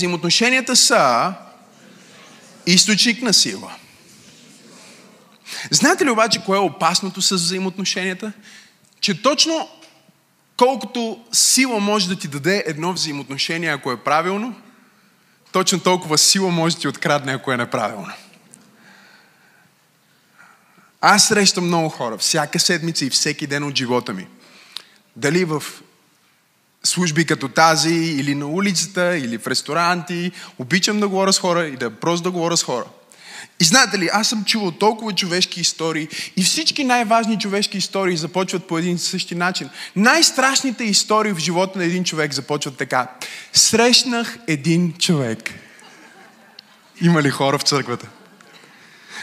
взаимоотношенията са източник на сила. Знаете ли обаче кое е опасното с взаимоотношенията? Че точно колкото сила може да ти даде едно взаимоотношение, ако е правилно, точно толкова сила може да ти открадне, ако е неправилно. Аз срещам много хора, всяка седмица и всеки ден от живота ми. Дали в служби като тази, или на улицата, или в ресторанти. Обичам да говоря с хора и да просто да говоря с хора. И знаете ли, аз съм чувал толкова човешки истории и всички най-важни човешки истории започват по един и същи начин. Най-страшните истории в живота на един човек започват така. Срещнах един човек. Има ли хора в църквата?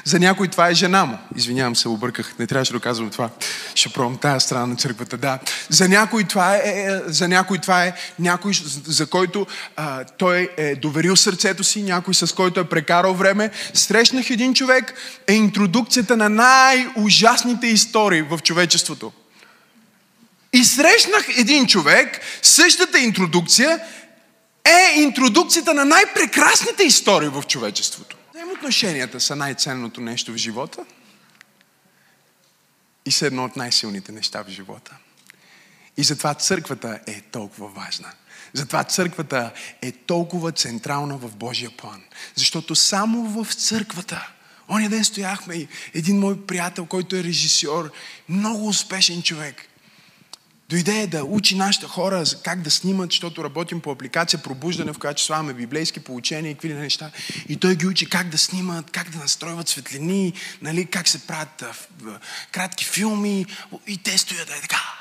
За някой това е жена му. Извинявам се, обърках. Не трябваше да казвам това. Ще пробвам тази страна на църквата. Да. За някой това е, е, е за някой това е някой, за който а, той е доверил сърцето си, някой с който е прекарал време. Срещнах един човек, е интродукцията на най-ужасните истории в човечеството. И срещнах един човек, същата интродукция е интродукцията на най-прекрасните истории в човечеството. Взаимоотношенията са най-ценното нещо в живота и са едно от най-силните неща в живота. И затова църквата е толкова важна. Затова църквата е толкова централна в Божия план. Защото само в църквата, оня ден стояхме и един мой приятел, който е режисьор, много успешен човек, Дойде да учи нашите хора как да снимат, защото работим по апликация Пробуждане, в която слагаме библейски получения и какви неща. И той ги учи как да снимат, как да настройват светлини, нали, как се правят кратки филми. И те стоят е така.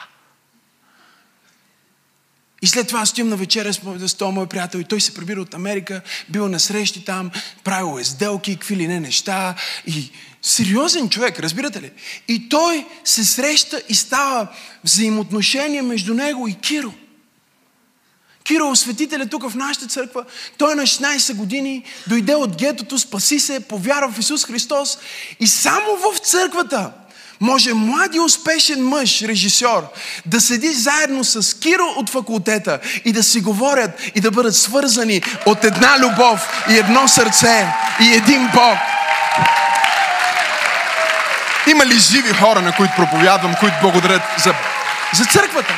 И след това стоим на вечеря с този мой приятел и той се прибира от Америка, бил на срещи там, правил е сделки, какви ли не неща. И сериозен човек, разбирате ли? И той се среща и става взаимоотношение между него и Киро. Киро, осветител е тук в нашата църква. Той на 16 години дойде от гетото, спаси се, повярва в Исус Христос и само в църквата може млади успешен мъж, режисьор, да седи заедно с Киро от факултета и да си говорят и да бъдат свързани от една любов и едно сърце и един Бог. Има ли живи хора, на които проповядвам, които благодарят за, за църквата?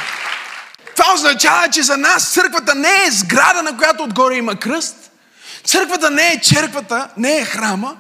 Това означава, че за нас църквата не е сграда, на която отгоре има кръст. Църквата не е черквата, не е храма.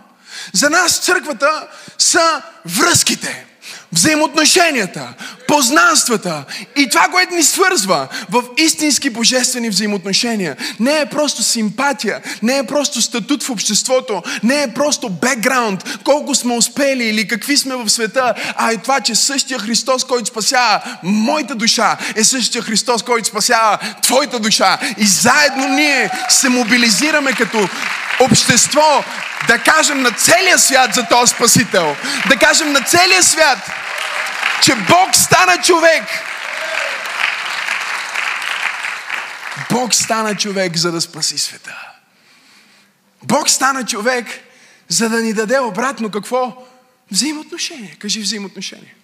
За нас църквата са връзките взаимоотношенията, познанствата и това, което ни свързва в истински божествени взаимоотношения. Не е просто симпатия, не е просто статут в обществото, не е просто бекграунд, колко сме успели или какви сме в света, а е това, че същия Христос, който спасява моята душа, е същия Христос, който спасява твоята душа. И заедно ние се мобилизираме като общество да кажем на целия свят за този Спасител. Да кажем на целия свят, че Бог стана човек. Бог стана човек, за да спаси света. Бог стана човек, за да ни даде обратно какво? Взаимоотношение. Кажи взаимоотношение.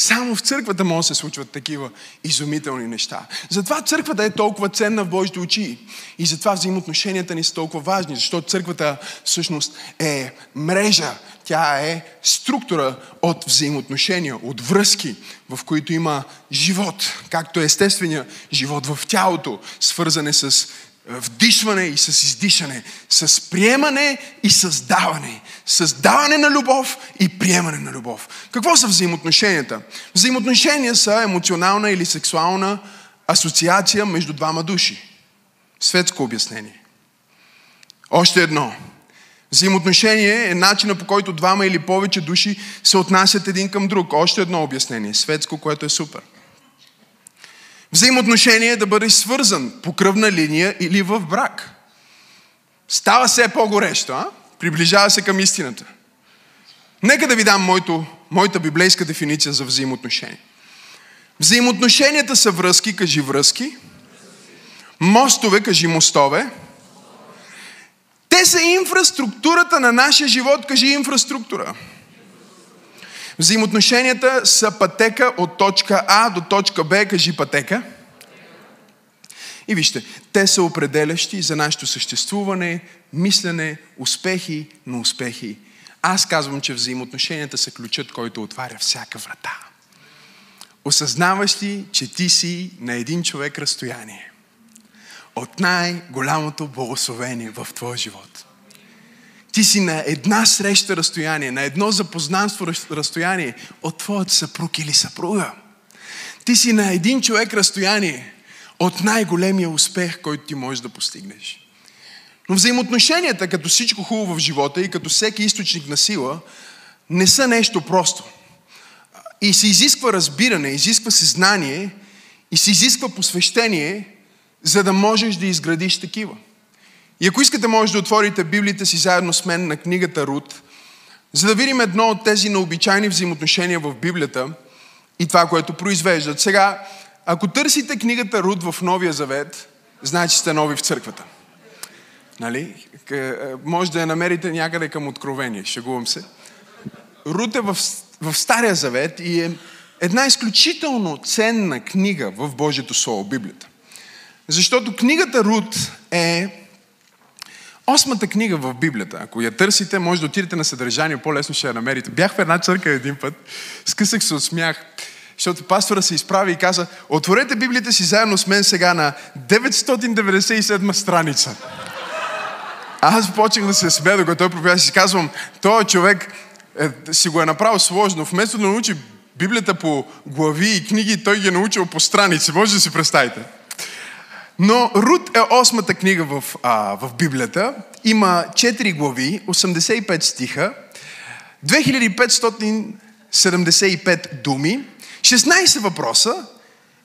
Само в църквата може да се случват такива изумителни неща. Затова църквата е толкова ценна в Божите очи. И затова взаимоотношенията ни са толкова важни, защото църквата всъщност е мрежа, тя е структура от взаимоотношения, от връзки, в които има живот, както естествения живот в тялото, свързане с вдишване и с издишане, с приемане и създаване, създаване на любов и приемане на любов. Какво са взаимоотношенията? Взаимоотношения са емоционална или сексуална асоциация между двама души. Светско обяснение. Още едно. Взаимоотношение е начина по който двама или повече души се отнасят един към друг. Още едно обяснение. Светско, което е супер. Взаимоотношение да бъдеш свързан по кръвна линия или в брак. Става все по-горещо, а? Приближава се към истината. Нека да ви дам моето, моята библейска дефиниция за взаимоотношение. Взаимоотношенията са връзки, кажи връзки. Мостове, кажи мостове. Те са инфраструктурата на нашия живот, кажи инфраструктура. Взаимоотношенията са пътека от точка А до точка Б, кажи пътека. И вижте, те са определящи за нашето съществуване, мислене, успехи на успехи. Аз казвам, че взаимоотношенията са ключът, който отваря всяка врата. Осъзнаваш ли, че ти си на един човек разстояние от най-голямото благословение в твоя живот. Ти си на една среща разстояние, на едно запознанство разстояние от твоят съпруг или съпруга. Ти си на един човек разстояние от най-големия успех, който ти можеш да постигнеш. Но взаимоотношенията, като всичко хубаво в живота и като всеки източник на сила, не са нещо просто. И се изисква разбиране, изисква се знание и се изисква посвещение, за да можеш да изградиш такива. И ако искате, може да отворите Библията си заедно с мен на книгата Руд, за да видим едно от тези необичайни взаимоотношения в Библията и това, което произвеждат. Сега, ако търсите книгата Руд в Новия Завет, значи сте нови в църквата. Нали? Е, може да я намерите някъде към откровение, шегувам се. Руд е в, в Стария Завет и е една изключително ценна книга в Божието Слово, Библията. Защото книгата Руд е осмата книга в Библията. Ако я търсите, може да отидете на съдържание, по-лесно ще я намерите. Бях в една църква един път, скъсах се от смях, защото пастора се изправи и каза, отворете Библията си заедно с мен сега на 997 страница. Аз почнах да се смея, докато той проповядва, си казвам, този човек е, си го е направил сложно. Вместо да научи Библията по глави и книги, той ги е научил по страници. Може да си представите. Но Рут е осмата книга в, а, в Библията. Има 4 глави, 85 стиха, 2575 думи, 16 въпроса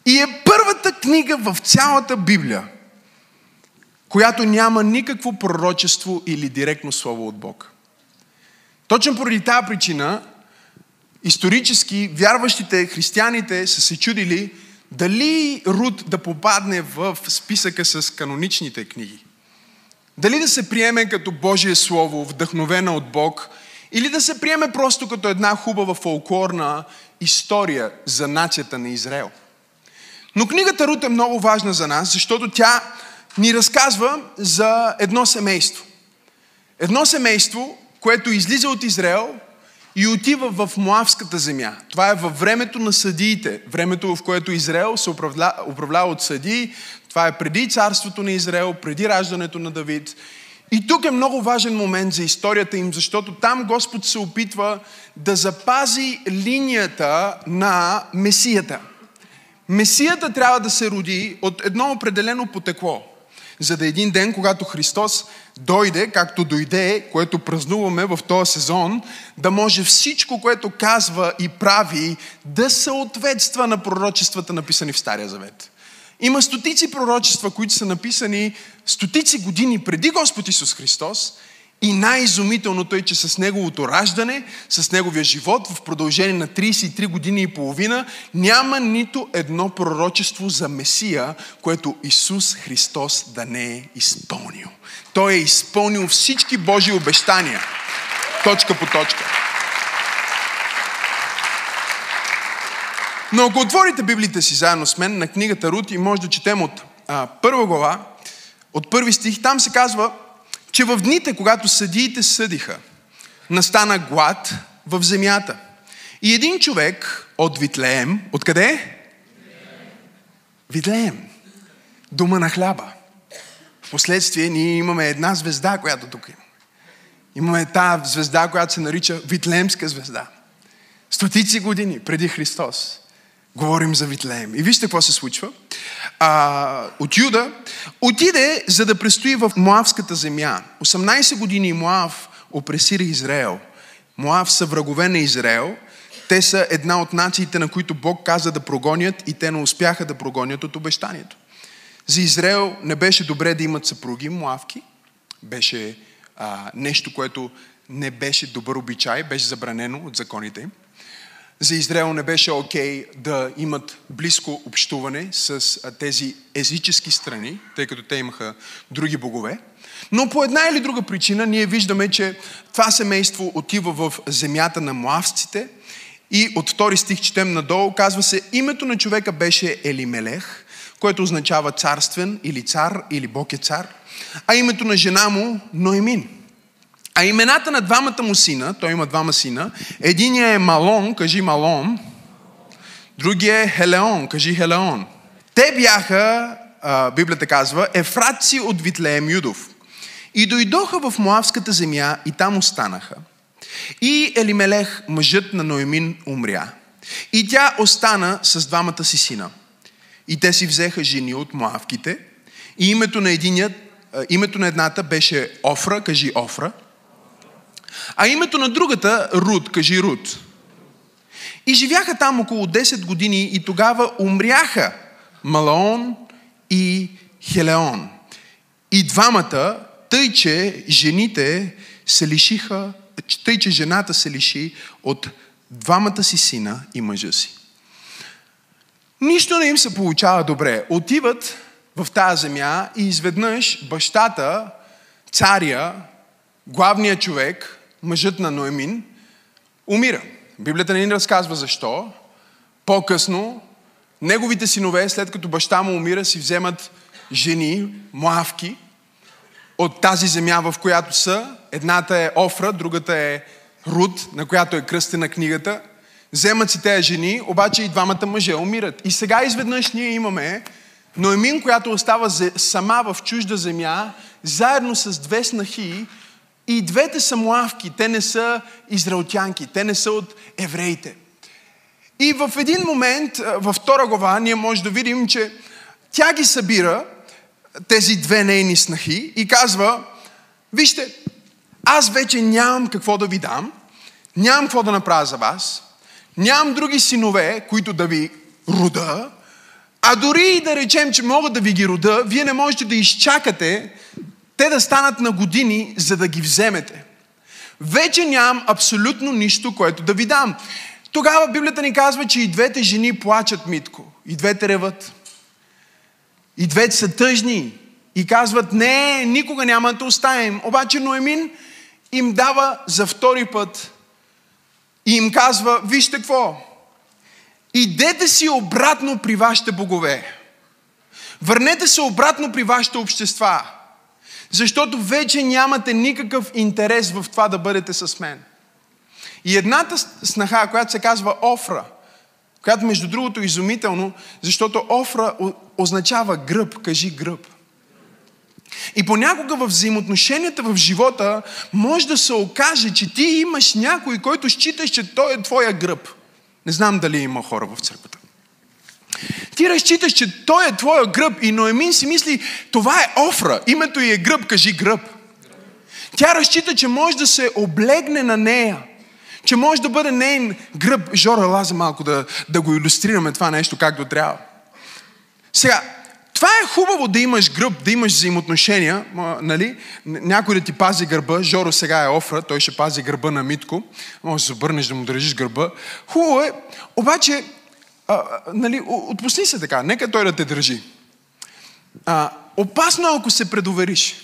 и е първата книга в цялата Библия, която няма никакво пророчество или директно слово от Бог. Точно поради тази причина, исторически вярващите християните са се чудили дали Руд да попадне в списъка с каноничните книги. Дали да се приеме като Божие Слово, вдъхновена от Бог, или да се приеме просто като една хубава фолклорна история за нацията на Израел. Но книгата Рут е много важна за нас, защото тя ни разказва за едно семейство. Едно семейство, което излиза от Израел и отива в Моавската земя. Това е във времето на съдиите, времето в което Израел се управлява, управлява от съдии. Това е преди царството на Израел, преди раждането на Давид. И тук е много важен момент за историята им, защото там Господ се опитва да запази линията на Месията. Месията трябва да се роди от едно определено потекло за да един ден, когато Христос дойде, както дойде, което празнуваме в този сезон, да може всичко, което казва и прави, да съответства на пророчествата, написани в Стария Завет. Има стотици пророчества, които са написани стотици години преди Господ Исус Христос и най-изумителното е, че с неговото раждане, с неговия живот в продължение на 33 години и половина няма нито едно пророчество за Месия, което Исус Христос да не е изпълнил. Той е изпълнил всички Божи обещания. Точка по точка. Но ако отворите Библията си заедно с мен на книгата Рут и може да четем от а, първа глава, от първи стих, там се казва, че в дните, когато съдиите съдиха, настана глад в земята. И един човек от Витлеем, откъде? Витлеем. Дума на хляба. Впоследствие ние имаме една звезда, която тук има. Имаме тази звезда, която се нарича Витлеемска звезда. Стотици години преди Христос говорим за Витлеем. И вижте какво се случва а, от Юда, отиде за да престои в Моавската земя. 18 години Моав опресира Израел. Моав са врагове на Израел. Те са една от нациите, на които Бог каза да прогонят и те не успяха да прогонят от обещанието. За Израел не беше добре да имат съпруги, Моавки. Беше а, нещо, което не беше добър обичай, беше забранено от законите им за Израел не беше окей okay да имат близко общуване с тези езически страни, тъй като те имаха други богове. Но по една или друга причина ние виждаме, че това семейство отива в земята на муавците и от втори стих четем надолу, казва се, името на човека беше Елимелех, което означава царствен или цар, или Бог е цар, а името на жена му Ноемин. А имената на двамата му сина, той има двама сина, единия е Малон, кажи Малон, другия е Хелеон, кажи Хелеон. Те бяха, Библията казва, ефратци от Витлеем Юдов. И дойдоха в Моавската земя и там останаха. И Елимелех, мъжът на Ноемин, умря. И тя остана с двамата си сина. И те си взеха жени от Моавките. И името на, единият, името на едната беше Офра, кажи Офра. А името на другата Руд, кажи Руд. И живяха там около 10 години и тогава умряха Малаон и Хелеон. И двамата, тъй че жените се лишиха, тъй че жената се лиши от двамата си сина и мъжа си. Нищо не им се получава добре. Отиват в тази земя и изведнъж бащата, царя, главният човек, мъжът на Ноемин, умира. Библията не ни разказва защо. По-късно, неговите синове, след като баща му умира, си вземат жени, муавки, от тази земя, в която са. Едната е Офра, другата е Руд, на която е кръстена книгата. Вземат си тези жени, обаче и двамата мъже умират. И сега изведнъж ние имаме Ноемин, която остава сама в чужда земя, заедно с две снахи, и двете са муавки, те не са израелтянки, те не са от евреите. И в един момент, във втора глава, ние може да видим, че тя ги събира, тези две нейни снахи, и казва, вижте, аз вече нямам какво да ви дам, нямам какво да направя за вас, нямам други синове, които да ви рода, а дори и да речем, че мога да ви ги рода, вие не можете да изчакате те да станат на години, за да ги вземете. Вече нямам абсолютно нищо, което да ви дам. Тогава Библията ни казва, че и двете жени плачат, Митко. И двете реват. И двете са тъжни. И казват, не, никога няма да оставим. Обаче Ноемин им дава за втори път и им казва, вижте какво, идете си обратно при вашите богове. Върнете се обратно при вашите общества. Защото вече нямате никакъв интерес в това да бъдете с мен. И едната снаха, която се казва Офра, която между другото е изумително, защото Офра означава гръб, кажи гръб. И понякога в взаимоотношенията в живота може да се окаже, че ти имаш някой, който считаш, че той е твоя гръб. Не знам дали има хора в църквата. Ти разчиташ, че той е твоя гръб и Ноемин си мисли, това е Офра, името й е гръб, кажи гръб. Тя разчита, че може да се облегне на нея, че може да бъде нейн гръб. Жора, лаза малко да, да го иллюстрираме това нещо както трябва. Сега, това е хубаво да имаш гръб, да имаш взаимоотношения, нали? Някой да ти пази гърба. Жоро сега е Офра, той ще пази гърба на Митко. Може да се обърнеш да му държиш гърба. Хубаво е, обаче, а, нали, отпусни се така, нека той да те държи. А, опасно е, ако се предовериш.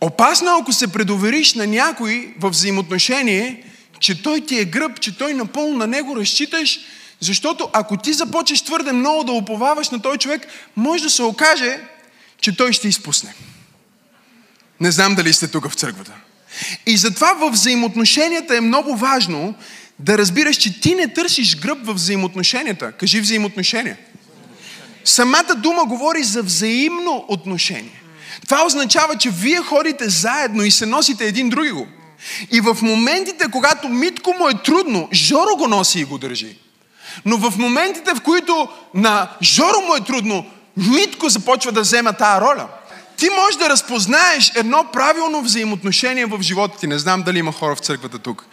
Опасно е, ако се предовериш на някой в взаимоотношение, че той ти е гръб, че той напълно на него разчиташ, защото ако ти започнеш твърде много да уповаваш на този човек, може да се окаже, че той ще изпусне. Не знам дали сте тук в църквата. И затова в взаимоотношенията е много важно да разбираш, че ти не търсиш гръб в взаимоотношенията. Кажи взаимоотношения. Самата дума говори за взаимно отношение. Това означава, че вие ходите заедно и се носите един други го. И в моментите, когато Митко му е трудно, Жоро го носи и го държи. Но в моментите, в които на Жоро му е трудно, Митко започва да взема тази роля – ти можеш да разпознаеш едно правилно взаимоотношение в живота ти. Не знам дали има хора в църквата тук.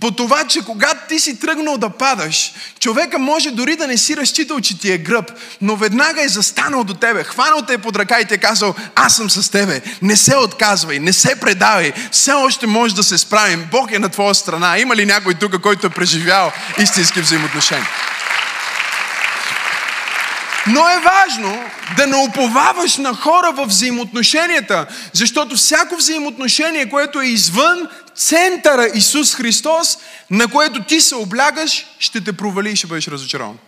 По това, че когато ти си тръгнал да падаш, човека може дори да не си разчитал, че ти е гръб, но веднага е застанал до тебе, хванал те под ръка и ти е казал, аз съм с тебе, не се отказвай, не се предавай, все още може да се справим, Бог е на твоя страна. Има ли някой тук, който е преживял истински взаимоотношения? Но е важно да не уповаваш на хора в взаимоотношенията, защото всяко взаимоотношение, което е извън центъра Исус Христос, на което ти се облягаш, ще те провали и ще бъдеш разочарован.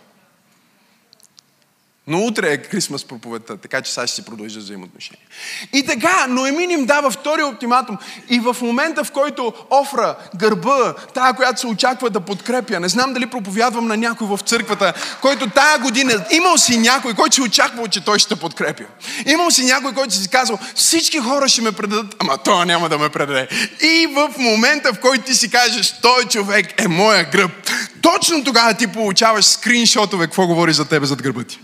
Но утре е Крисмас проповедта, така че сега ще си продължа взаимоотношения. И така, Ноемин им дава втория оптиматум. И в момента, в който Офра, гърба, тая, която се очаква да подкрепя, не знам дали проповядвам на някой в църквата, който тая година, имал си някой, който си очаквал, че той ще подкрепя. Имал си някой, който си казал, всички хора ще ме предадат, ама той няма да ме предаде. И в момента, в който ти си кажеш, той човек е моя гръб, точно тогава ти получаваш скриншотове, какво говори за тебе зад гърба ти.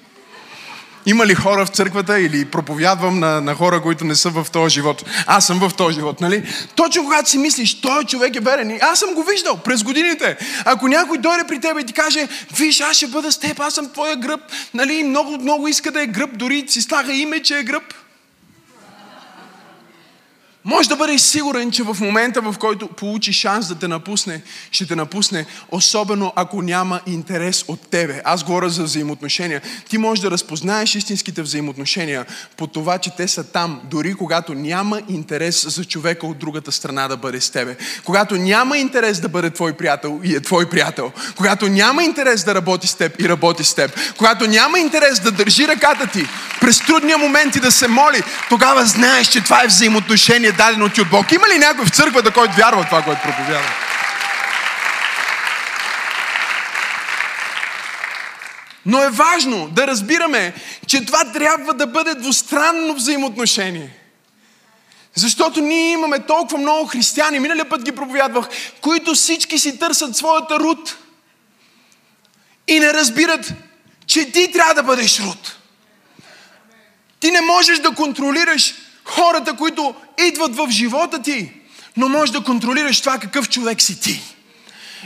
Има ли хора в църквата или проповядвам на, на хора, които не са в този живот? Аз съм в този живот, нали? Точно когато си мислиш, той човек е верен. И аз съм го виждал през годините. Ако някой дойде при теб и ти каже, виж, аз ще бъда с теб, аз съм твоя гръб, нали? Много, много иска да е гръб, дори си слага име, че е гръб. Може да бъдеш сигурен, че в момента, в който получи шанс да те напусне, ще те напусне, особено ако няма интерес от тебе. Аз говоря за взаимоотношения. Ти можеш да разпознаеш истинските взаимоотношения по това, че те са там, дори когато няма интерес за човека от другата страна да бъде с тебе. Когато няма интерес да бъде твой приятел и е твой приятел. Когато няма интерес да работи с теб и работи с теб. Когато няма интерес да държи ръката ти през трудния момент и да се моли, тогава знаеш, че това е взаимоотношение дадено ти от Бог. Има ли някой в църквата, който вярва в това, което проповядва? Но е важно да разбираме, че това трябва да бъде двустранно взаимоотношение. Защото ние имаме толкова много християни, миналия път ги проповядвах, които всички си търсят своята руд. И не разбират, че ти трябва да бъдеш руд. Ти не можеш да контролираш хората, които идват в живота ти, но можеш да контролираш това какъв човек си ти.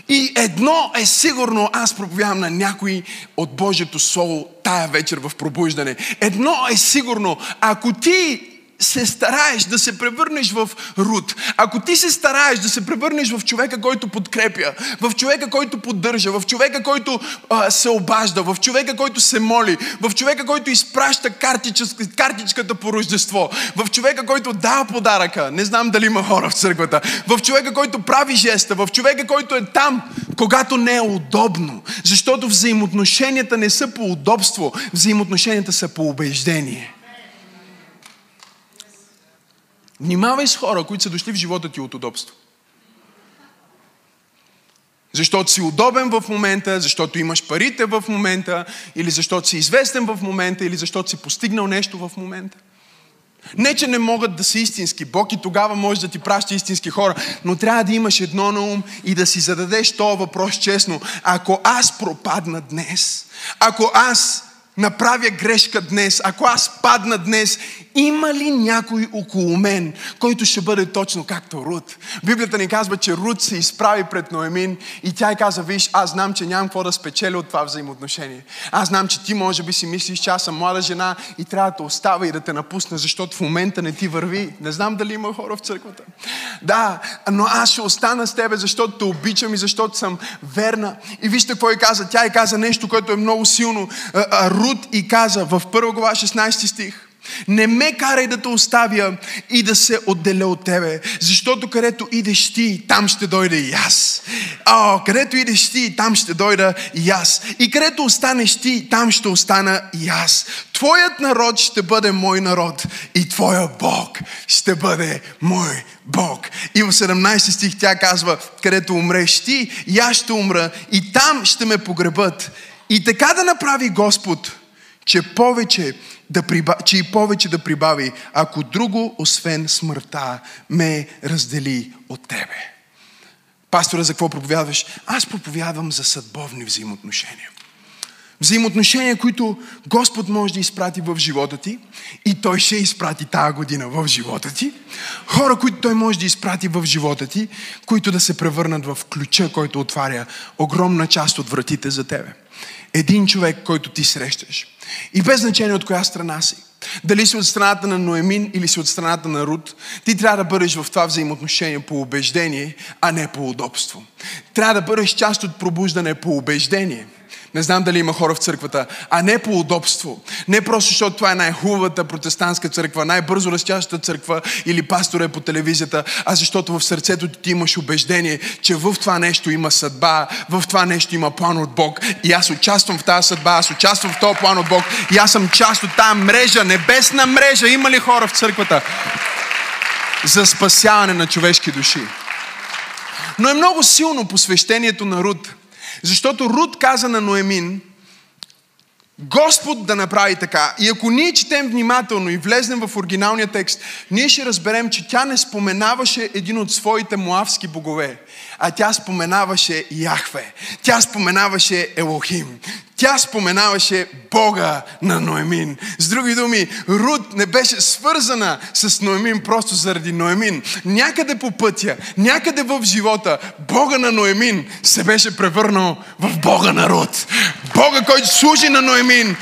И едно е сигурно, аз проповядвам на някой от Божието Слово тая вечер в пробуждане. Едно е сигурно, ако ти се стараеш да се превърнеш в Рут, ако ти се стараеш да се превърнеш в човека, който подкрепя, в човека, който поддържа, в човека, който а, се обажда, в човека, който се моли, в човека, който изпраща картичка, картичката по рождество, в човека, който дава подаръка, не знам дали има хора в църквата, в човека, който прави жеста, в човека, който е там, когато не е удобно. Защото взаимоотношенията не са по удобство, взаимоотношенията са по убеждение. Внимавай с хора, които са дошли в живота ти от удобство. Защото си удобен в момента, защото имаш парите в момента, или защото си известен в момента, или защото си постигнал нещо в момента. Не, че не могат да са истински. Бог и тогава може да ти праща истински хора, но трябва да имаш едно на ум и да си зададеш този въпрос честно. Ако аз пропадна днес, ако аз направя грешка днес, ако аз падна днес, има ли някой около мен, който ще бъде точно както Рут? Библията ни казва, че Рут се изправи пред Ноемин и тя й каза, виж, аз знам, че нямам какво да спечеля от това взаимоотношение. Аз знам, че ти може би си мислиш, че аз съм млада жена и трябва да остава и да те напусна, защото в момента не ти върви. Не знам дали има хора в църквата. Да, но аз ще остана с тебе, защото те обичам и защото съм верна. И вижте какво й каза. Тя й каза нещо, което е много силно. Рут и каза в 1 глава 16 стих. Не ме карай да те оставя и да се отделя от тебе, защото където идеш ти, там ще дойда и аз. О, където идеш ти, там ще дойда и аз. И където останеш ти, там ще остана и аз. Твоят народ ще бъде мой народ и твоя Бог ще бъде мой Бог. И в 17 стих тя казва, където умреш ти, и аз ще умра и там ще ме погребат. И така да направи Господ, че повече да приба, че и повече да прибави, ако друго, освен смъртта, ме раздели от тебе. Пастора, за какво проповядваш? Аз проповядвам за съдбовни взаимоотношения. Взаимоотношения, които Господ може да изпрати в живота ти и Той ще изпрати тази година в живота ти. Хора, които Той може да изпрати в живота ти, които да се превърнат в ключа, който отваря огромна част от вратите за тебе. Един човек, който ти срещаш. И без значение от коя страна си. Дали си от страната на Ноемин или си от страната на Руд, ти трябва да бъдеш в това взаимоотношение по убеждение, а не по удобство. Трябва да бъдеш част от пробуждане по убеждение. Не знам дали има хора в църквата, а не по удобство. Не просто защото това е най-хубавата протестантска църква, най-бързо растящата църква или пастора е по телевизията, а защото в сърцето ти имаш убеждение, че в това нещо има съдба, в това нещо има план от Бог. И аз участвам в тази съдба, аз участвам в този план от Бог. И аз съм част от тази мрежа, небесна мрежа. Има ли хора в църквата? За спасяване на човешки души. Но е много силно посвещението на Руд. Защото Руд каза на Ноемин, Господ да направи така. И ако ние четем внимателно и влезнем в оригиналния текст, ние ще разберем, че тя не споменаваше един от своите муавски богове, а тя споменаваше Яхве. Тя споменаваше Елохим. Тя споменаваше Бога на Ноемин. С други думи, Руд не беше свързана с Ноемин просто заради Ноемин. Някъде по пътя, някъде в живота, Бога на Ноемин се беше превърнал в Бога на Руд. Бога, който служи на Ноемин,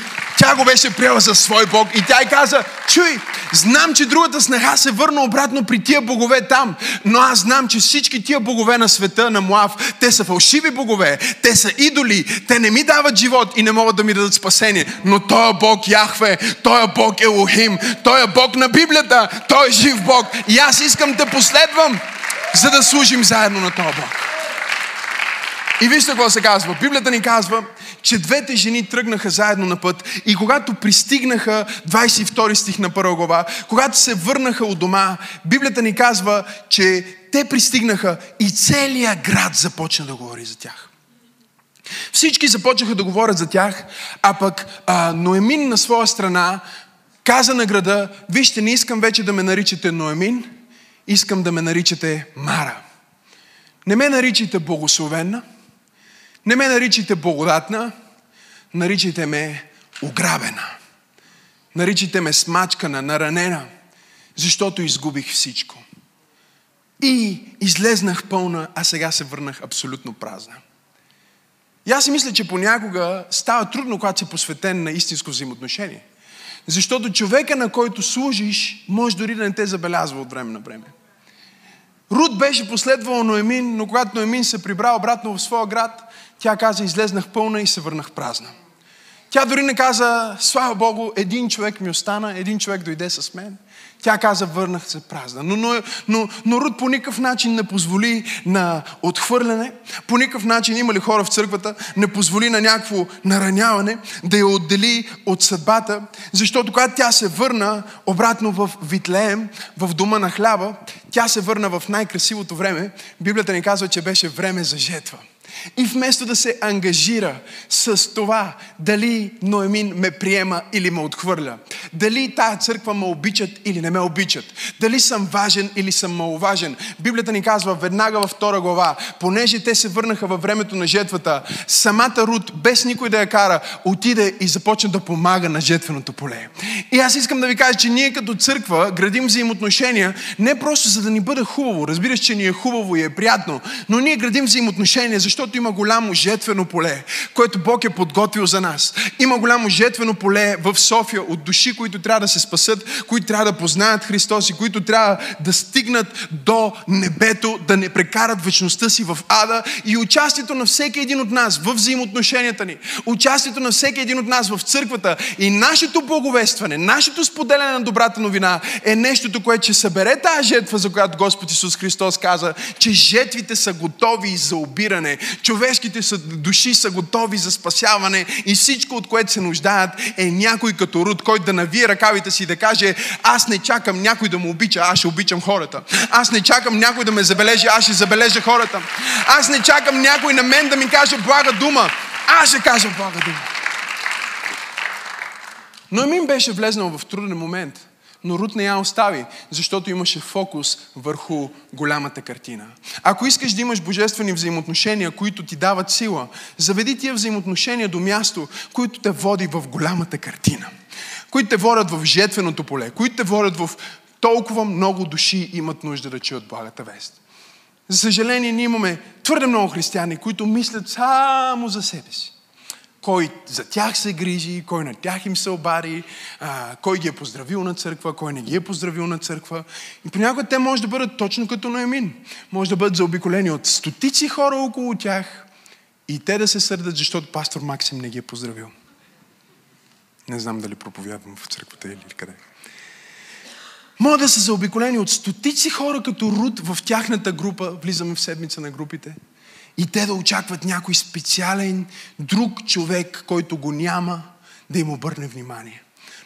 тя го беше приела за свой Бог и тя й каза, чуй, знам, че другата снаха се върна обратно при тия богове там, но аз знам, че всички тия богове на света, на Муав, те са фалшиви богове, те са идоли, те не ми дават живот и не могат да ми дадат спасение. Но той Бог Яхве, той Бог Елохим, той е Бог на Библията, той е жив Бог и аз искам да последвам, за да служим заедно на този Бог. И вижте какво се казва. Библията ни казва, че двете жени тръгнаха заедно на път и когато пристигнаха, 22 стих на първа глава, когато се върнаха от дома, Библията ни казва, че те пристигнаха и целият град започна да говори за тях. Всички започнаха да говорят за тях, а пък а, Ноемин на своя страна каза на града, вижте, не искам вече да ме наричате Ноемин, искам да ме наричате Мара. Не ме наричайте благословена, не ме наричайте благодатна, наричайте ме ограбена. Наричайте ме смачкана, наранена, защото изгубих всичко. И излезнах пълна, а сега се върнах абсолютно празна. И аз си мисля, че понякога става трудно, когато си посветен на истинско взаимоотношение. Защото човека, на който служиш, може дори да не те забелязва от време на време. Руд беше последвал Ноемин, но когато Ноемин се прибра обратно в своя град, тя каза, излезнах пълна и се върнах празна. Тя дори не каза, слава Богу, един човек ми остана, един човек дойде с мен. Тя каза, върнах се празна. Но, но, но, но Руд по никакъв начин не позволи на отхвърляне, по никакъв начин има ли хора в църквата, не позволи на някакво нараняване да я отдели от съдбата, защото когато тя се върна обратно в Витлеем, в дома на хляба, тя се върна в най-красивото време. Библията ни казва, че беше време за жетва. И вместо да се ангажира с това дали Ноемин ме приема или ме отхвърля, дали тая църква ме обичат или не ме обичат, дали съм важен или съм маловажен, Библията ни казва веднага във втора глава, понеже те се върнаха във времето на жетвата, самата Руд, без никой да я кара, отиде и започна да помага на жетвеното поле. И аз искам да ви кажа, че ние като църква градим взаимоотношения не просто за да ни бъде хубаво, разбираш, че ни е хубаво и е приятно, но ние градим взаимоотношения, защото защото има голямо жетвено поле, което Бог е подготвил за нас. Има голямо жетвено поле в София от души, които трябва да се спасат, които трябва да познаят Христос и които трябва да стигнат до небето, да не прекарат вечността си в ада и участието на всеки един от нас в взаимоотношенията ни, участието на всеки един от нас в църквата и нашето благовестване, нашето споделяне на добрата новина е нещото, което ще събере тази жетва, за която Господ Исус Христос каза, че жетвите са готови за обиране, човешките са, души са готови за спасяване и всичко, от което се нуждаят, е някой като Руд, който да навие ръкавите си и да каже, аз не чакам някой да му обича, аз ще обичам хората. Аз не чакам някой да ме забележи, аз ще забележа хората. Аз не чакам някой на мен да ми каже блага дума, аз ще кажа блага дума. Но Амин беше влезнал в труден момент – но Рут не я остави, защото имаше фокус върху голямата картина. Ако искаш да имаш божествени взаимоотношения, които ти дават сила, заведи тия взаимоотношения до място, които те води в голямата картина. Които те водят в жетвеното поле, които те водят в толкова много души имат нужда да чуят благата вест. За съжаление, ние имаме твърде много християни, които мислят само за себе си кой за тях се грижи, кой на тях им се обари, а, кой ги е поздравил на църква, кой не ги е поздравил на църква. И понякога те може да бъдат точно като Ноемин. Може да бъдат заобиколени от стотици хора около тях И те да се сърдат, защото пастор Максим не ги е поздравил. Не знам дали проповядвам в църквата или къде. Може да са заобиколени от стотици хора като Рут в тяхната група. Влизаме в седмица на групите. И те да очакват някой специален, друг човек, който го няма, да им обърне внимание.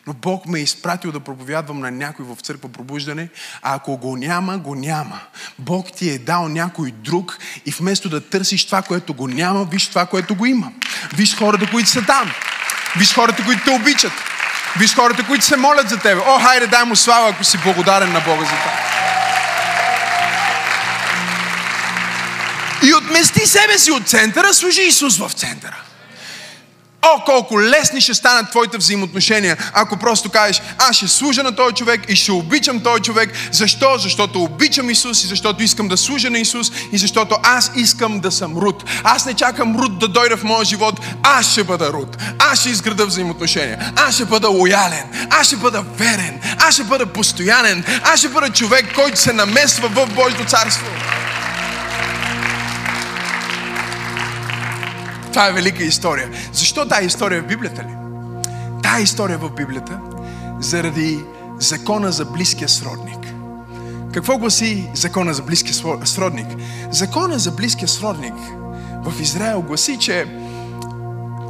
Но Бог ме е изпратил да проповядвам на някой в църква пробуждане, а ако го няма, го няма. Бог ти е дал някой друг и вместо да търсиш това, което го няма, виж това, което го има. Виж хората, които са там. Виж хората, които те обичат. Виж хората, които се молят за тебе. О, хайде, дай му слава, ако си благодарен на Бога за това. И отмести себе си от центъра, служи Исус в центъра. О, колко лесни ще станат твоите взаимоотношения, ако просто кажеш, аз ще служа на този човек и ще обичам този човек. Защо? Защото обичам Исус и защото искам да служа на Исус и защото аз искам да съм Рут. Аз не чакам Рут да дойде в моя живот, аз ще бъда Рут. Аз ще изграда взаимоотношения. Аз ще бъда лоялен. Аз ще бъда верен. Аз ще бъда постоянен. Аз ще бъда човек, който се намесва в Божието царство. Това е велика история. Защо тази история е в Библията ли? Тая история е в Библията заради закона за близкия сродник. Какво гласи закона за близкия сродник? Закона за близкия сродник в Израел гласи, че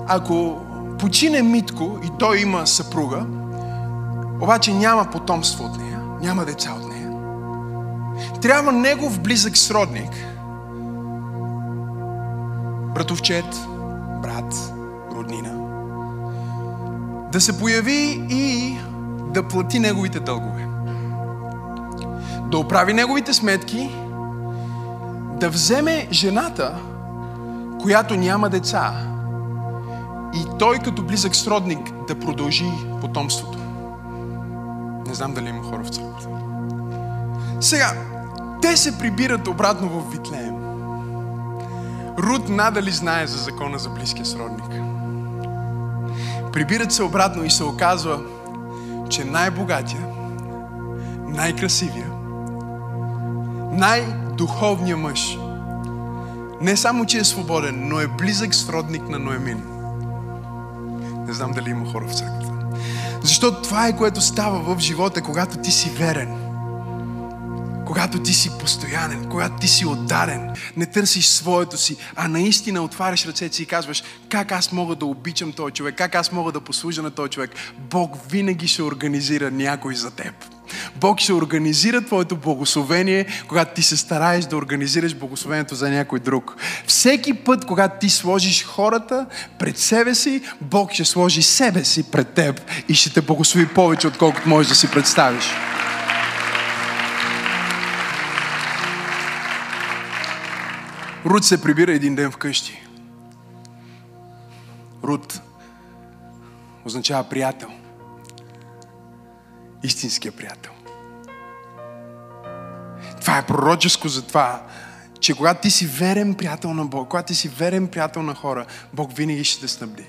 ако почине Митко и той има съпруга, обаче няма потомство от нея, няма деца от нея, трябва негов близък сродник, братовчет, брат, роднина, да се появи и да плати неговите дългове. Да оправи неговите сметки, да вземе жената, която няма деца, и той като близък сродник да продължи потомството. Не знам дали има хора в църквата. Сега, те се прибират обратно в Витлеем. Рут надали знае за закона за близкия сродник. Прибират се обратно и се оказва, че най-богатия, най-красивия, най-духовният мъж не само, че е свободен, но е близък сродник на Ноемин. Не знам дали има хора в църквата. Защото това е което става в живота, когато ти си верен когато ти си постоянен, когато ти си отдарен, не търсиш своето си, а наистина отваряш ръцете си и казваш как аз мога да обичам този човек, как аз мога да послужа на този човек. Бог винаги ще организира някой за теб. Бог ще организира твоето благословение, когато ти се стараеш да организираш благословението за някой друг. Всеки път, когато ти сложиш хората пред себе си, Бог ще сложи себе си пред теб и ще те благослови повече, отколкото можеш да си представиш. Рут се прибира един ден вкъщи. Рут означава приятел. Истинския приятел. Това е пророческо за това, че когато ти си верен приятел на Бог, когато ти си верен приятел на хора, Бог винаги ще те снабди.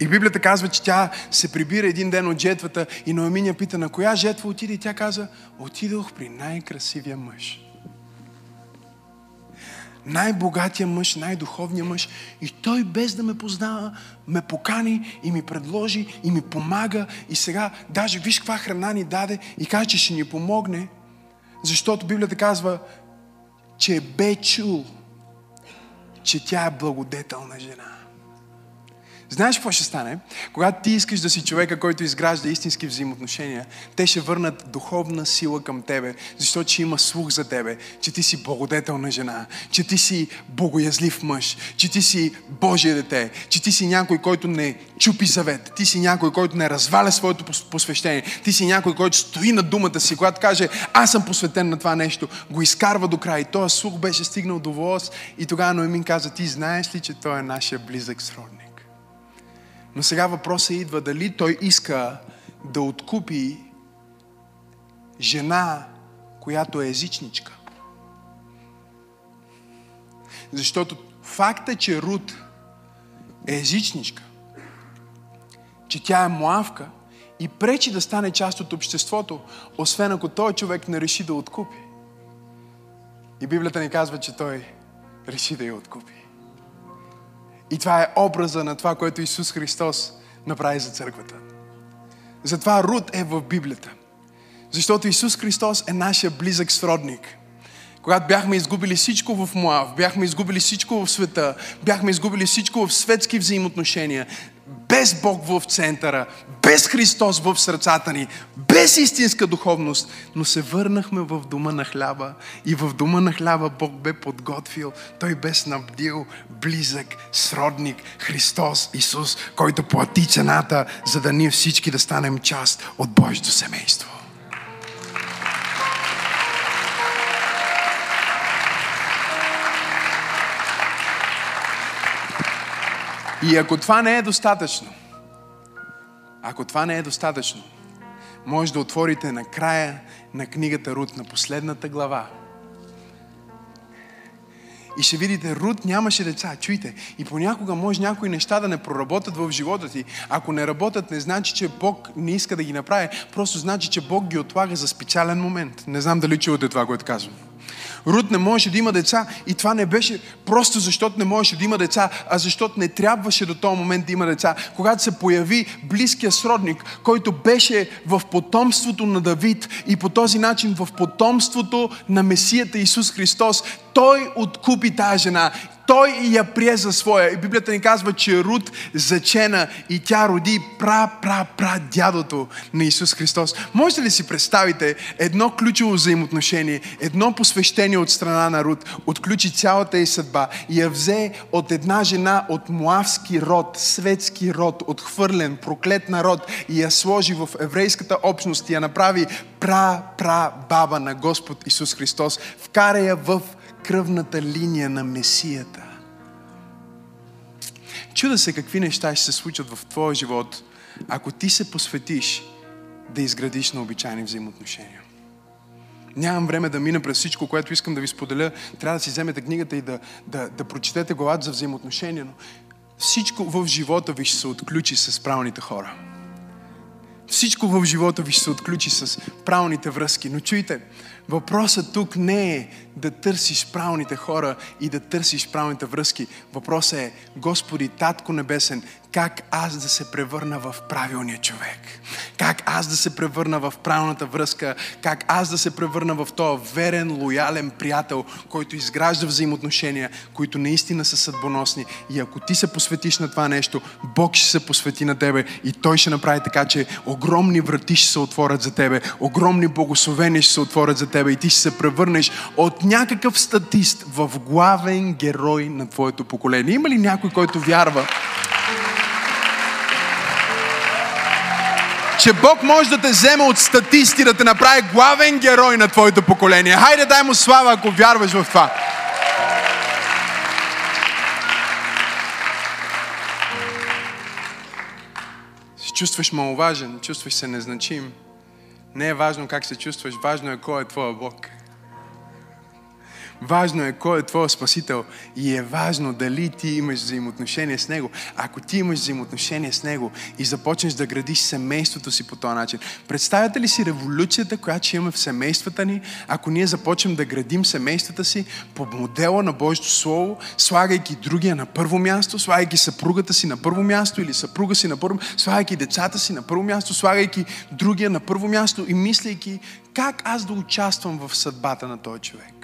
И Библията казва, че тя се прибира един ден от жетвата и Ноеминя пита на коя жетва отиде и тя каза, отидох при най-красивия мъж най-богатия мъж, най-духовния мъж. И той без да ме познава, ме покани и ми предложи и ми помага. И сега, даже виж каква храна ни даде и каже, че ще ни помогне. Защото Библията казва, че бе чул, че тя е благодетелна жена. Знаеш какво ще стане? Когато ти искаш да си човека, който изгражда истински взаимоотношения, те ще върнат духовна сила към тебе, защото ще има слух за тебе, че ти си благодетелна жена, че ти си богоязлив мъж, че ти си Божие дете, че ти си някой, който не чупи завет, ти си някой, който не разваля своето посвещение, ти си някой, който стои на думата си, когато каже, аз съм посветен на това нещо, го изкарва до край. Този слух беше стигнал до волос и тогава Ноемин каза, ти знаеш ли, че той е нашия близък сродник? Но сега въпросът идва дали той иска да откупи жена, която е езичничка. Защото факта, че Руд е езичничка, че тя е муавка и пречи да стане част от обществото, освен ако той човек не реши да откупи. И Библията ни казва, че той реши да я откупи. И това е образа на това, което Исус Христос направи за църквата. Затова Рут е в Библията. Защото Исус Христос е нашия близък сродник. Когато бяхме изгубили всичко в Моав, бяхме изгубили всичко в света, бяхме изгубили всичко в светски взаимоотношения, без Бог в центъра, без Христос в сърцата ни, без истинска духовност, но се върнахме в дома на хляба и в дома на хляба Бог бе подготвил, Той бе снабдил близък, сродник, Христос, Исус, който плати цената, за да ние всички да станем част от Божието семейство. И ако това не е достатъчно, ако това не е достатъчно, може да отворите на края на книгата Рут, на последната глава. И ще видите, Рут нямаше деца. Чуйте, и понякога може някои неща да не проработят в живота ти. Ако не работят, не значи, че Бог не иска да ги направи. Просто значи, че Бог ги отлага за специален момент. Не знам дали чувате това, което казвам. Рут не можеше да има деца и това не беше просто защото не можеше да има деца, а защото не трябваше до този момент да има деца. Когато се появи близкия сродник, който беше в потомството на Давид и по този начин в потомството на Месията Исус Христос, той откупи тази жена той я прие за своя. И Библията ни казва, че Рут зачена и тя роди пра, пра, пра дядото на Исус Христос. Можете ли си представите едно ключово взаимоотношение, едно посвещение от страна на Рут, отключи цялата й съдба и я взе от една жена от муавски род, светски род, отхвърлен, проклет народ и я сложи в еврейската общност и я направи пра, пра баба на Господ Исус Христос. Вкара я в кръвната линия на Месията. Чуда се какви неща ще се случат в твоя живот, ако ти се посветиш да изградиш на обичайни взаимоотношения. Нямам време да мина през всичко, което искам да ви споделя. Трябва да си вземете книгата и да, да, да прочетете главата за взаимоотношения, но всичко в живота ви ще се отключи с правилните хора. Всичко в живота ви ще се отключи с правилните връзки. Но чуйте, въпросът тук не е да търсиш правилните хора и да търсиш правилните връзки. Въпросът е, Господи, Татко Небесен, как аз да се превърна в правилния човек? Как аз да се превърна в правилната връзка? Как аз да се превърна в този верен, лоялен приятел, който изгражда взаимоотношения, които наистина са съдбоносни. И ако ти се посветиш на това нещо, Бог ще се посвети на тебе и Той ще направи така, че огромни врати ще се отворят за тебе, огромни благословения ще се отворят за тебе и ти ще се превърнеш от някакъв статист в главен герой на твоето поколение. Има ли някой, който вярва? че Бог може да те вземе от статисти, да те направи главен герой на твоето поколение. Хайде дай му слава, ако вярваш в това. Се чувстваш маловажен, чувстваш се незначим. Не е важно как се чувстваш, важно е кой е твоя Бог. Важно е кой е твой спасител и е важно дали ти имаш взаимоотношение с Него. Ако ти имаш взаимоотношение с Него и започнеш да градиш семейството си по този начин, представяте ли си революцията, която ще имаме в семействата ни, ако ние започнем да градим семействата си по модела на Божието Слово, слагайки другия на първо място, слагайки съпругата си на първо място или съпруга си на първо място, слагайки децата си на първо място, слагайки другия на първо място и мислейки как аз да участвам в съдбата на този човек.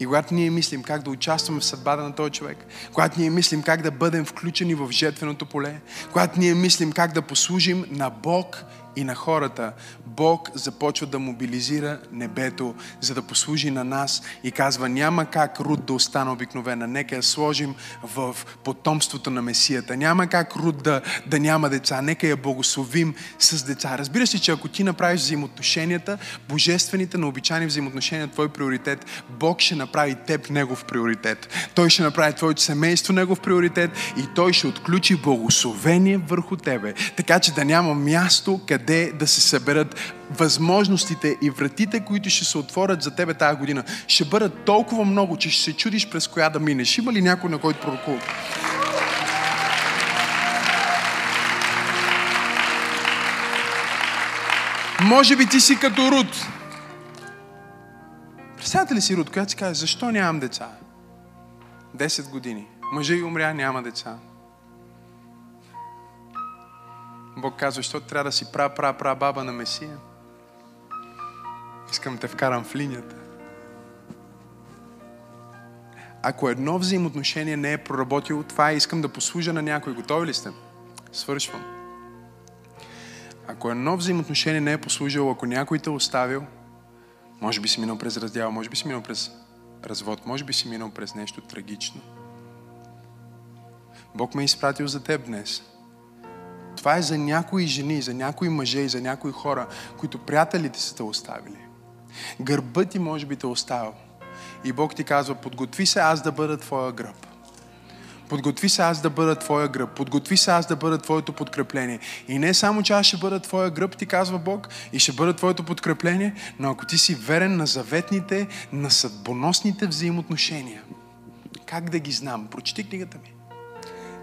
И когато ние мислим как да участваме в съдбата на този човек, когато ние мислим как да бъдем включени в жетвеното поле, когато ние мислим как да послужим на Бог и на хората, Бог започва да мобилизира небето, за да послужи на нас и казва, няма как Руд да остане обикновена, нека я сложим в потомството на Месията. Няма как Руд да, да няма деца, нека я благословим с деца. Разбира се, че ако ти направиш взаимоотношенията, божествените, на обичайни взаимоотношения, твой приоритет, Бог ще направи теб негов приоритет. Той ще направи твоето семейство негов приоритет и той ще отключи благословение върху тебе, така че да няма място, къде да се съберат възможностите и вратите, които ще се отворят за тебе тази година. Ще бъдат толкова много, че ще се чудиш през коя да минеш. Има ли някой, на който пророкува? Може би ти си като Руд. Представете ли си Руд, която си каже, защо нямам деца? 10 години. Мъжа и умря, няма деца. Бог казва, защо трябва да си пра, пра, пра баба на Месия? Искам да те вкарам в линията. Ако едно взаимоотношение не е проработило, това е, искам да послужа на някой. Готови ли сте? Свършвам. Ако едно взаимоотношение не е послужило, ако някой те е оставил, може би си минал през раздял, може би си минал през развод, може би си минал през нещо трагично. Бог ме е изпратил за теб днес. Това е за някои жени, за някои мъже и за някои хора, които приятелите са те оставили. Гърбът ти може би те е оставил. И Бог ти казва, подготви се аз да бъда твоя гръб. Подготви се аз да бъда твоя гръб. Подготви се аз да бъда твоето подкрепление. И не само, че аз ще бъда твоя гръб, ти казва Бог, и ще бъда твоето подкрепление, но ако ти си верен на заветните, на съдбоносните взаимоотношения, как да ги знам? Прочети книгата ми.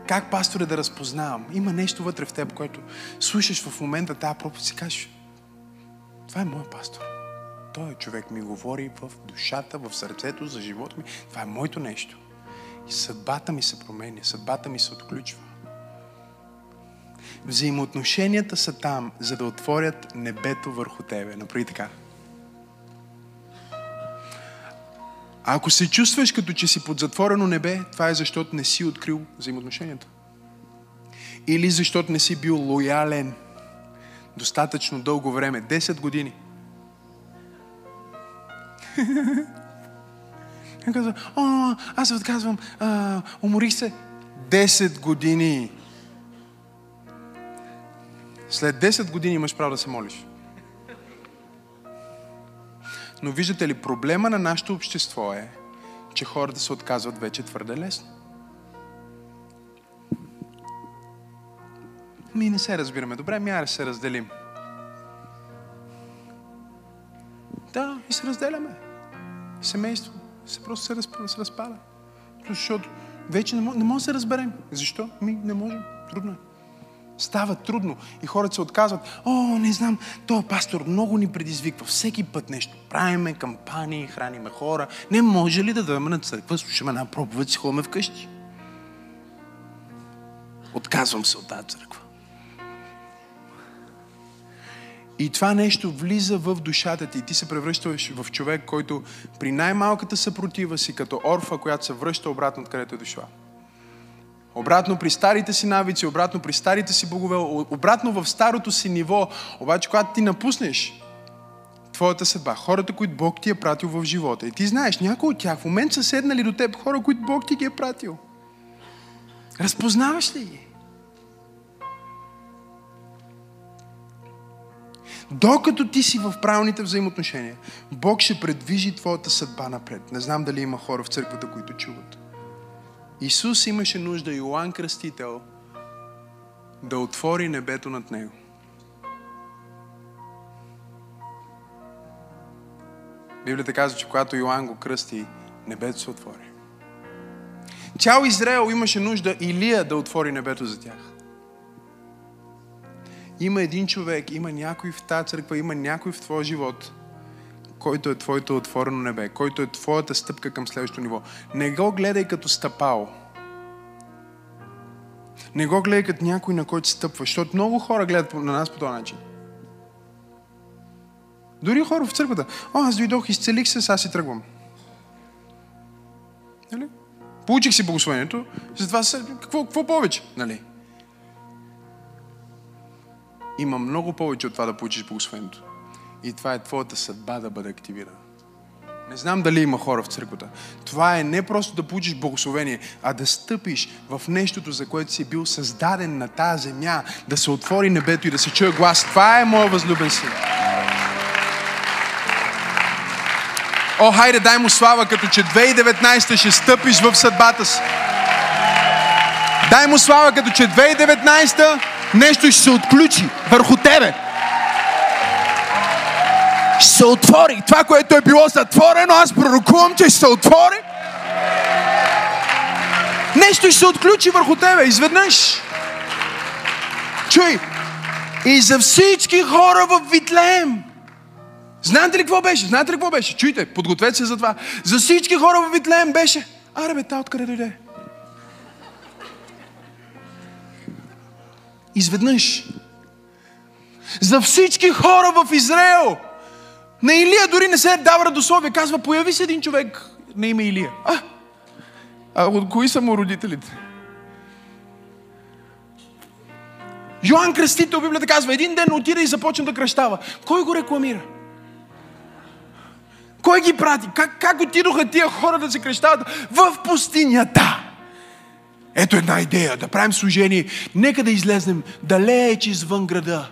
Как, пасторе, да разпознавам? Има нещо вътре в теб, което слушаш в момента тази проповед си кажеш, това е моят пастор. Той човек ми говори в душата, в сърцето, за живота ми. Това е моето нещо. И съдбата ми се променя, съдбата ми се отключва. Взаимоотношенията са там, за да отворят небето върху тебе. Направи така. А ако се чувстваш като че си под затворено небе, това е защото не си открил взаимоотношенията. Или защото не си бил лоялен достатъчно дълго време. 10 години. И казва, о, аз се отказвам, а, уморих се. 10 години. След 10 години имаш право да се молиш. Но виждате ли, проблема на нашето общество е, че хората се отказват вече твърде лесно. Ми не се разбираме. Добре, ми да се разделим. Да, и се разделяме. Семейство. Се просто се, разпада, се разпада. Защото вече не, може, не може да се разберем. Защо? Ми не можем. Трудно е. Става трудно и хората се отказват. О, не знам, този пастор много ни предизвиква. Всеки път нещо. Правиме кампании, храниме хора. Не може ли да дойдем на църква, слушаме една проповед, си ходим вкъщи? Отказвам се от тази църква. И това нещо влиза в душата ти и ти се превръщаш в човек, който при най-малката съпротива си, като орфа, която се връща обратно, откъдето е дошла. Обратно при старите си навици, обратно при старите си богове, обратно в старото си ниво. Обаче, когато ти напуснеш твоята съдба, хората, които Бог ти е пратил в живота, и ти знаеш, някои от тях в момент са седнали до теб хора, които Бог ти ги е пратил. Разпознаваш ли ги? Докато ти си в правилните взаимоотношения, Бог ще предвижи твоята съдба напред. Не знам дали има хора в църквата, които чуват. Исус имаше нужда Йоанн Кръстител да отвори небето над него. Библията казва, че когато Йоанн го кръсти, небето се отвори. Цял Израел имаше нужда Илия да отвори небето за тях. Има един човек, има някой в тази църква, има някой в твоя живот, който е твоето отворено небе, който е твоята стъпка към следващото ниво. Не го гледай като стъпал. Не го гледай като някой, на който стъпва, защото много хора гледат на нас по този начин. Дори хора в църквата. О, аз дойдох, изцелих се, сега си тръгвам. Нали? Получих си благословението, затова се, какво, какво повече? Нали? Има много повече от това да получиш благословението. И това е твоята съдба да бъде активирана. Не знам дали има хора в църквата. Това е не просто да получиш благословение, а да стъпиш в нещото, за което си бил създаден на тази земя, да се отвори небето и да се чуе глас. Това е моят възлюбен син. О, хайде, дай му слава, като че 2019 ще стъпиш в съдбата си. Дай му слава, като че 2019 нещо ще се отключи върху тебе ще се отвори. Това, което е било затворено, аз пророкувам, че ще се отвори. Нещо ще се отключи върху тебе изведнъж. Чуй, и за всички хора в Витлеем. Знаете ли какво беше? Знаете ли какво беше? Чуйте, подгответе се за това. За всички хора в Витлеем беше. Аре бе, та откъде дойде? Изведнъж. За всички хора в Израел на Илия дори не се дава радословие. Казва, появи се един човек на име Илия. А, а от кои са му родителите? Йоанн Кръстител, Библията казва, един ден отида и започна да кръщава. Кой го рекламира? Кой ги прати? Как, как отидоха тия хора да се кръщават в пустинята? Ето една идея, да правим служение. Нека да излезнем далеч извън града,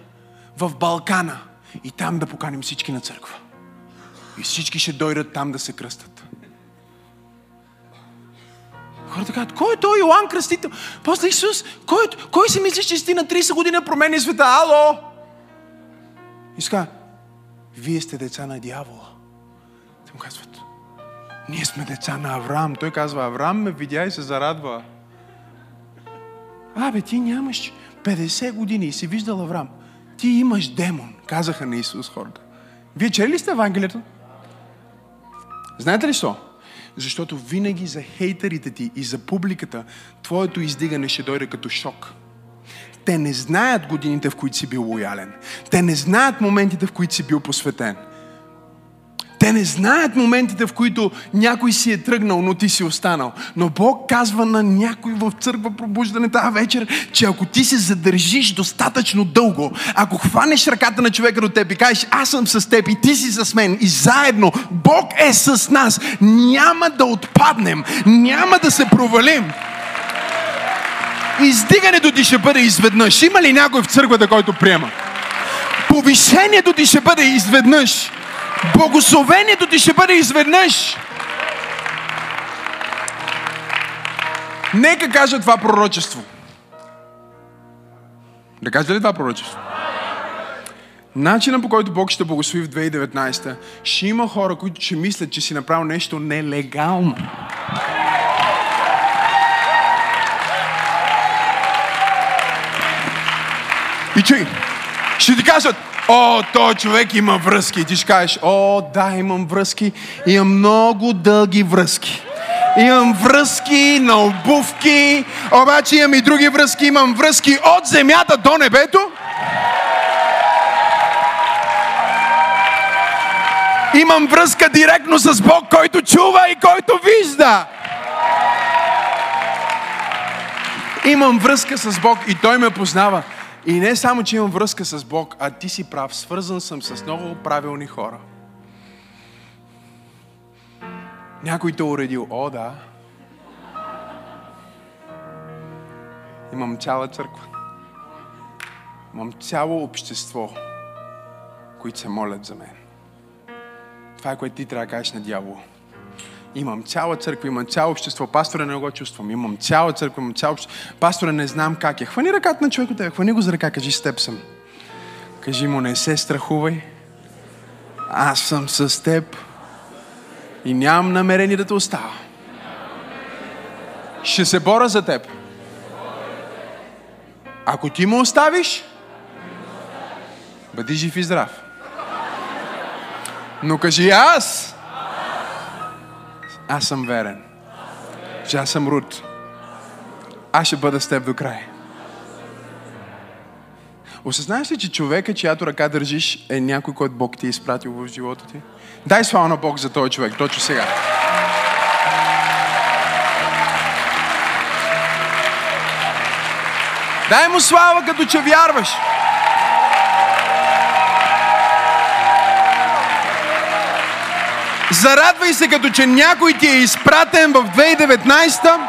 в Балкана и там да поканим всички на църква. И всички ще дойдат там да се кръстат. Хората казват, кой е той Йоанн Кръстител? После Исус, кой, кой си мислиш, че си на 30 години промени света? Ало! И ска, вие сте деца на дявола. Те му казват, ние сме деца на Авраам. Той казва, Авраам ме видя и се зарадва. Абе, ти нямаш 50 години и си виждал Авраам. Ти имаш демон, казаха на Исус хората. Вие чели ли сте Евангелието? Знаете ли що? Защото винаги за хейтерите ти и за публиката, твоето издигане ще дойде като шок. Те не знаят годините, в които си бил лоялен. Те не знаят моментите, в които си бил посветен. Те не знаят моментите, в които някой си е тръгнал, но ти си останал. Но Бог казва на някой в църква пробуждане тази вечер, че ако ти се задържиш достатъчно дълго, ако хванеш ръката на човека до теб и кажеш, аз съм с теб и ти си с мен и заедно Бог е с нас, няма да отпаднем, няма да се провалим. Издигането ти ще бъде изведнъж. Има ли някой в църквата, който приема? Повишението ти ще бъде изведнъж. Благословението ти ще бъде изведнъж. Нека кажа това пророчество. Да кажа ли това пророчество? Начина по който Бог ще благослови в 2019, ще има хора, които ще мислят, че си направил нещо нелегално. И чуй, ще ти кажат, О, той човек има връзки. Ти ще кажеш, о, да, имам връзки. Имам много дълги връзки. Имам връзки на обувки, обаче имам и други връзки. Имам връзки от земята до небето. Имам връзка директно с Бог, който чува и който вижда. Имам връзка с Бог и Той ме познава. И не само, че имам връзка с Бог, а ти си прав. Свързан съм с много правилни хора. Някой те уредил. О, да. Имам цяла църква. Имам цяло общество, които се молят за мен. Това е което ти трябва да кажеш на дявола. Имам цяла църква, имам цяло общество. Пастора не го чувствам. Имам цяла църква, имам цяло общество. Пастора не знам как е. Хвани ръката на човека тебе, хвани го за ръка, кажи с теб съм. Кажи му, не се страхувай. Аз съм с теб. И нямам намерение да те оставя. Ще се боря за теб. Ако ти ме оставиш, бъди жив и здрав. Но кажи аз, аз съм верен. Че аз съм Рут. Аз ще бъда с теб до край. Осъзнаеш ли, че човека, чиято ръка държиш, е някой, който Бог ти е изпратил в живота ти? Дай слава на Бог за този човек, точно сега. Дай му слава, като че вярваш. Зарадвай се, като че някой ти е изпратен в 2019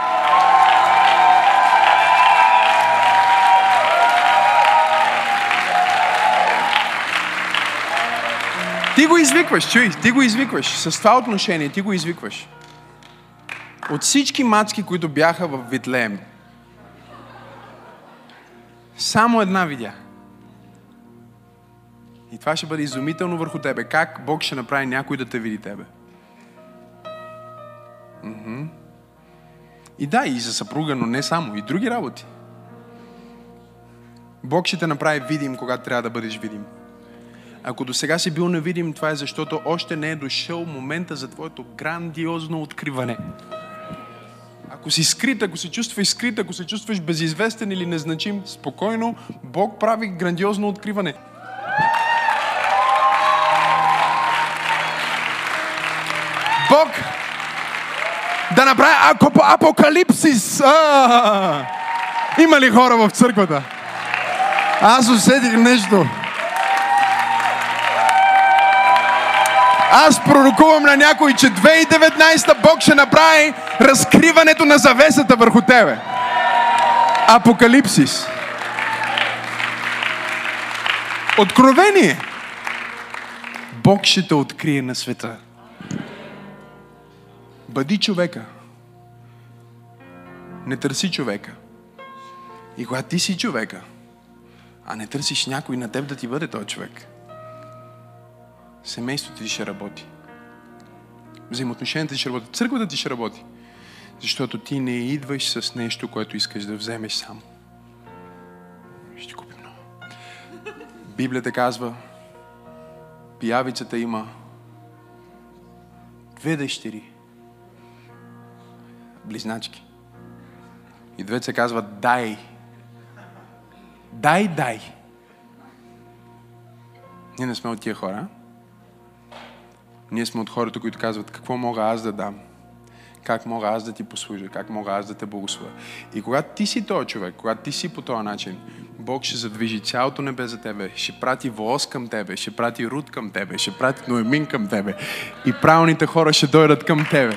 Ти го извикваш, чуй, ти го извикваш. С това отношение ти го извикваш. От всички мацки, които бяха в Витлеем, само една видя. И това ще бъде изумително върху тебе. Как Бог ще направи някой да те види тебе. Mm-hmm. И да, и за съпруга, но не само. И други работи. Бог ще те направи видим, когато трябва да бъдеш видим. Ако до сега си бил невидим, това е защото още не е дошъл момента за твоето грандиозно откриване. Ако си скрит, ако се чувстваш скрит, ако се чувстваш безизвестен или незначим, спокойно, Бог прави грандиозно откриване. Бог да направи апокалипсис. А! Има ли хора в църквата? Аз усетих нещо. Аз пророкувам на някой, че 2019 Бог ще направи разкриването на завесата върху тебе. Апокалипсис. Откровение. Бог ще те открие на света. Бъди човека. Не търси човека. И когато ти си човека, а не търсиш някой на теб да ти бъде този човек, семейството ти ще работи. Взаимоотношенията ти ще работят. Църквата ти ще работи. Защото ти не идваш с нещо, което искаш да вземеш сам. Ще купим много. Библията казва, пиявицата има две дъщери, близначки. И двете се казват дай. Дай, дай. Ние не сме от тия хора. Ние сме от хората, които казват какво мога аз да дам. Как мога аз да ти послужа, как мога аз да те благословя. И когато ти си този човек, когато ти си по този начин, Бог ще задвижи цялото небе за тебе, ще прати волос към тебе, ще прати руд към тебе, ще прати ноемин към тебе и правилните хора ще дойдат към тебе.